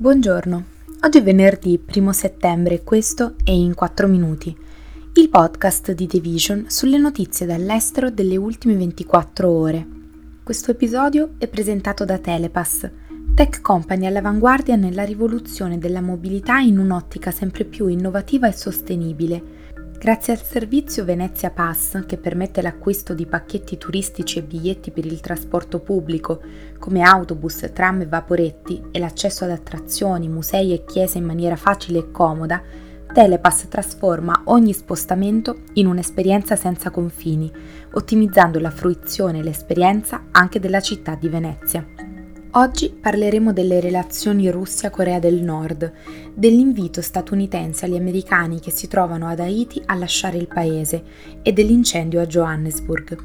Buongiorno, oggi è venerdì 1 settembre questo è In 4 Minuti, il podcast di The Vision sulle notizie dall'estero delle ultime 24 ore. Questo episodio è presentato da Telepass, tech company all'avanguardia nella rivoluzione della mobilità in un'ottica sempre più innovativa e sostenibile Grazie al servizio Venezia Pass, che permette l'acquisto di pacchetti turistici e biglietti per il trasporto pubblico, come autobus, tram e vaporetti, e l'accesso ad attrazioni, musei e chiese in maniera facile e comoda, Telepass trasforma ogni spostamento in un'esperienza senza confini, ottimizzando la fruizione e l'esperienza anche della città di Venezia. Oggi parleremo delle relazioni Russia-Corea del Nord, dell'invito statunitense agli americani che si trovano ad Haiti a lasciare il paese e dell'incendio a Johannesburg.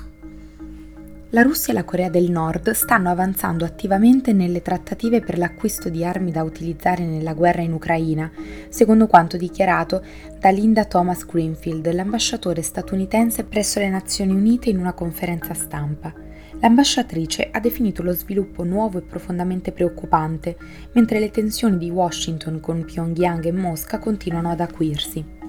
La Russia e la Corea del Nord stanno avanzando attivamente nelle trattative per l'acquisto di armi da utilizzare nella guerra in Ucraina, secondo quanto dichiarato da Linda Thomas Greenfield, l'ambasciatore statunitense presso le Nazioni Unite in una conferenza stampa. L'ambasciatrice ha definito lo sviluppo nuovo e profondamente preoccupante, mentre le tensioni di Washington con Pyongyang e Mosca continuano ad acuirsi.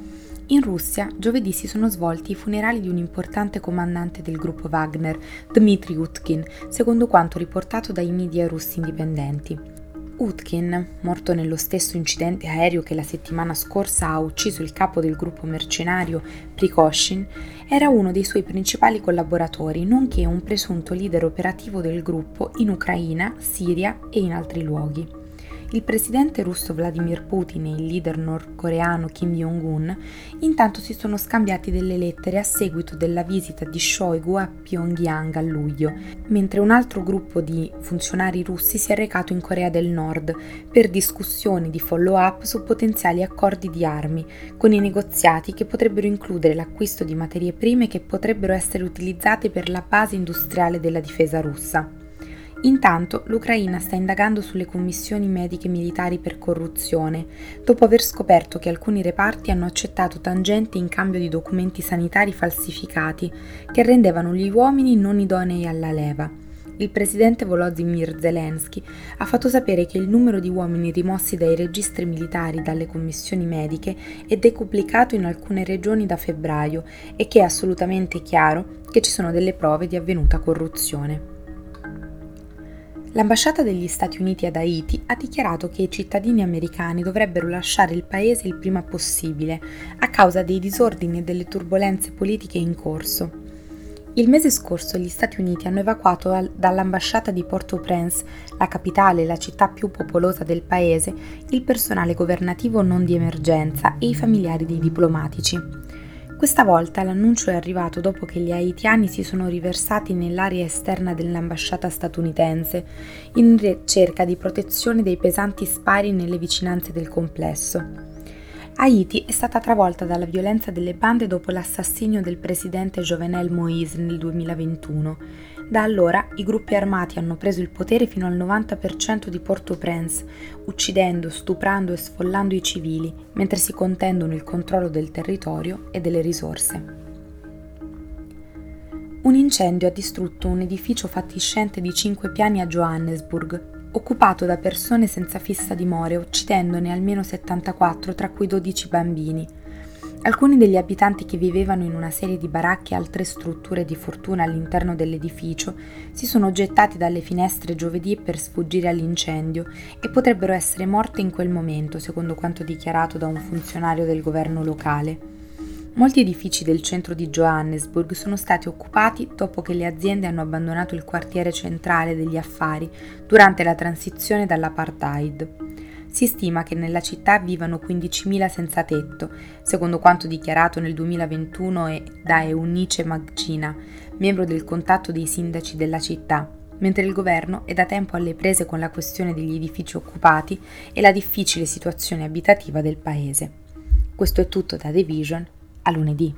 In Russia, giovedì si sono svolti i funerali di un importante comandante del gruppo Wagner, Dmitry Utkin, secondo quanto riportato dai media russi indipendenti. Utkin, morto nello stesso incidente aereo che la settimana scorsa ha ucciso il capo del gruppo mercenario Prikoshin, era uno dei suoi principali collaboratori, nonché un presunto leader operativo del gruppo in Ucraina, Siria e in altri luoghi. Il presidente russo Vladimir Putin e il leader nordcoreano Kim Jong-un intanto si sono scambiati delle lettere a seguito della visita di Shoigu a Pyongyang a luglio, mentre un altro gruppo di funzionari russi si è recato in Corea del Nord per discussioni di follow-up su potenziali accordi di armi, con i negoziati che potrebbero includere l'acquisto di materie prime che potrebbero essere utilizzate per la base industriale della difesa russa. Intanto l'Ucraina sta indagando sulle commissioni mediche militari per corruzione, dopo aver scoperto che alcuni reparti hanno accettato tangenti in cambio di documenti sanitari falsificati che rendevano gli uomini non idonei alla leva. Il presidente Volodymyr Zelensky ha fatto sapere che il numero di uomini rimossi dai registri militari dalle commissioni mediche è decuplicato in alcune regioni da febbraio e che è assolutamente chiaro che ci sono delle prove di avvenuta corruzione. L'ambasciata degli Stati Uniti ad Haiti ha dichiarato che i cittadini americani dovrebbero lasciare il paese il prima possibile a causa dei disordini e delle turbulenze politiche in corso. Il mese scorso gli Stati Uniti hanno evacuato al, dall'ambasciata di Port-au-Prince, la capitale e la città più popolosa del paese, il personale governativo non di emergenza e i familiari dei diplomatici. Questa volta l'annuncio è arrivato dopo che gli haitiani si sono riversati nell'area esterna dell'ambasciata statunitense in ricerca di protezione dei pesanti spari nelle vicinanze del complesso. Haiti è stata travolta dalla violenza delle bande dopo l'assassinio del presidente Jovenel Moïse nel 2021. Da allora i gruppi armati hanno preso il potere fino al 90% di Port-au-Prince, uccidendo, stuprando e sfollando i civili, mentre si contendono il controllo del territorio e delle risorse. Un incendio ha distrutto un edificio fatiscente di 5 piani a Johannesburg, occupato da persone senza fissa dimora, uccidendone almeno 74, tra cui 12 bambini. Alcuni degli abitanti che vivevano in una serie di baracche e altre strutture di fortuna all'interno dell'edificio si sono gettati dalle finestre giovedì per sfuggire all'incendio e potrebbero essere morte in quel momento, secondo quanto dichiarato da un funzionario del governo locale. Molti edifici del centro di Johannesburg sono stati occupati dopo che le aziende hanno abbandonato il quartiere centrale degli affari durante la transizione dall'apartheid. Si stima che nella città vivano 15.000 senza tetto, secondo quanto dichiarato nel 2021 da Eunice Magcina, membro del contatto dei sindaci della città, mentre il governo è da tempo alle prese con la questione degli edifici occupati e la difficile situazione abitativa del paese. Questo è tutto da The Vision a lunedì.